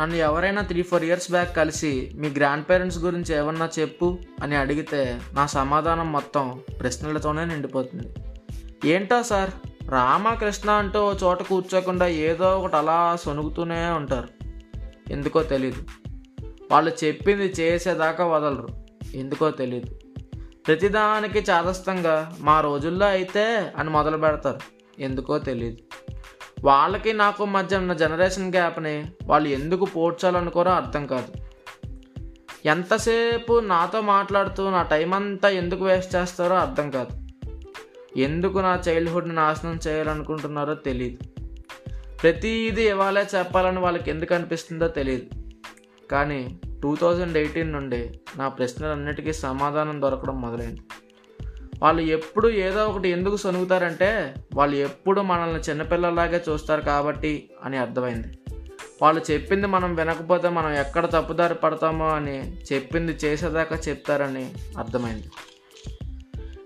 నన్ను ఎవరైనా three four years back కలిసి మీ గ్రాండ్ పేరెంట్స్ గురించి ఏమన్నా చెప్పు అని అడిగితే నా సమాధానం మొత్తం ప్రశ్నలతోనే నిండిపోతుంది. ఏంటో సార్? రామకృష్ణ అంటూ ఓ చోట కూర్చోకుండా ఏదో ఒకటి అలా సొనుగుతూనే ఉంటారు. ఎందుకో తెలీదు. వాళ్ళు చెప్పింది చేసేదాకా వదలరు. ఎందుకో తెలీదు. ప్రతిదానికి చాదస్తంగా మా రోజుల్లో అయితే అని మొదలు పెడతారు. ఎందుకో తెలియదు వాళ్ళకి నాకు మధ్య ఉన్న జనరేషన్ గ్యాప్ని వాళ్ళు ఎందుకు పోడ్చాలనుకోరో అర్థం కాదు. ఎంతసేపు నాతో మాట్లాడుతూ నా టైం అంతా ఎందుకు వేస్ట్ చేస్తారో అర్థం కాదు. ఎందుకు నా చైల్డ్హుడ్ని నాశనం చేయాలనుకుంటున్నారో తెలియదు ప్రతిదీ ఇవాళే చెప్పాలని వాళ్ళకి ఎందుకు అనిపిస్తుందో తెలియదు కానీ టూ థౌజండ్ ఎయిటీన్ నుండి నా ప్రశ్నలన్నిటికీ సమాధానం దొరకడం మొదలైంది. వాళ్ళు ఎప్పుడు ఏదో ఒకటి ఎందుకు సొనుగుతారంటే వాళ్ళు ఎప్పుడు మనల్ని చిన్నపిల్లలాగే చూస్తారు కాబట్టి అని అర్థమైంది. వాళ్ళు చెప్పింది మనం వినకపోతే మనం ఎక్కడ తప్పుదారి పడతామో అని చెప్పింది చేసేదాకా చెప్తారని అర్థమైంది.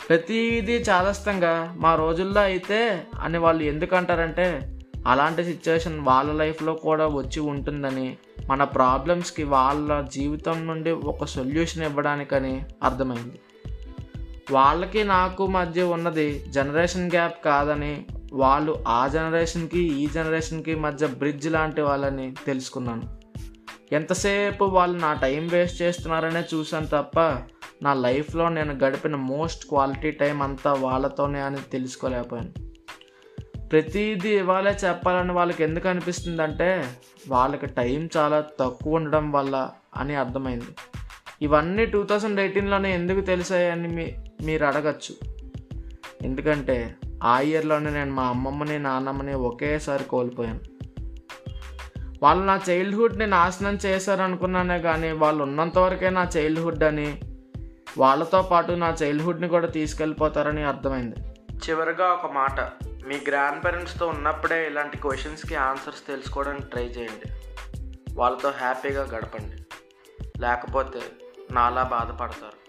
ప్రతిదీ చాదస్తంగా మా రోజుల్లో అయితే అని వాళ్ళు ఎందుకు అంటారంటే అలాంటి సిచ్యువేషన్ వాళ్ళ లైఫ్లో కూడా వచ్చి ఉంటుందని మన ప్రాబ్లమ్స్కి వాళ్ళ జీవితం నుండి ఒక సొల్యూషన్ ఇవ్వడానికని అర్థమైంది. వాళ్ళకి నాకు మధ్య ఉన్నది జనరేషన్ గ్యాప్ కాదని వాళ్ళు ఆ జనరేషన్కి ఈ జనరేషన్కి మధ్య బ్రిడ్జ్ లాంటి వాళ్ళని తెలుసుకున్నాను. ఎంతసేపు వాళ్ళు నా టైం వేస్ట్ చేస్తున్నారనే చూసాను తప్ప నా లైఫ్లో నేను గడిపిన మోస్ట్ క్వాలిటీ టైం అంతా వాళ్ళతోనే అని తెలుసుకోలేకపోయాను. ప్రతిదీ ఇవాళే చెప్పాలని వాళ్ళకి ఎందుకు అనిపిస్తుందంటే వాళ్ళకి టైం చాలా తక్కువ ఉండడం వల్ల అని అర్థమైంది. ఇవన్నీ టూ థౌజండ్ ఎయిటీన్లోనే ఎందుకు తెలిసాయని మీ మీరు అడగచ్చు ఎందుకంటే ఆ ఇయర్లోనే నేను మా అమ్మమ్మని నాన్నమ్మని ఒకేసారి కోల్పోయాను. వాళ్ళు నా చైల్డ్హుడ్ని నాశనం చేశారనుకున్నానే కానీ వాళ్ళు ఉన్నంతవరకే నా చైల్డ్హుడ్ అని వాళ్ళతో పాటు నా చైల్డ్హుడ్ని కూడా తీసుకెళ్ళిపోతారని అర్థమైంది. చివరిగా ఒక మాట మీ గ్రాండ్ పేరెంట్స్తో ఉన్నప్పుడే ఇలాంటి క్వశ్చన్స్కి ఆన్సర్స్ తెలుసుకోవడానికి ట్రై చేయండి. వాళ్ళతో హ్యాపీగా గడపండి. లేకపోతే నాలా బాధపడతారు.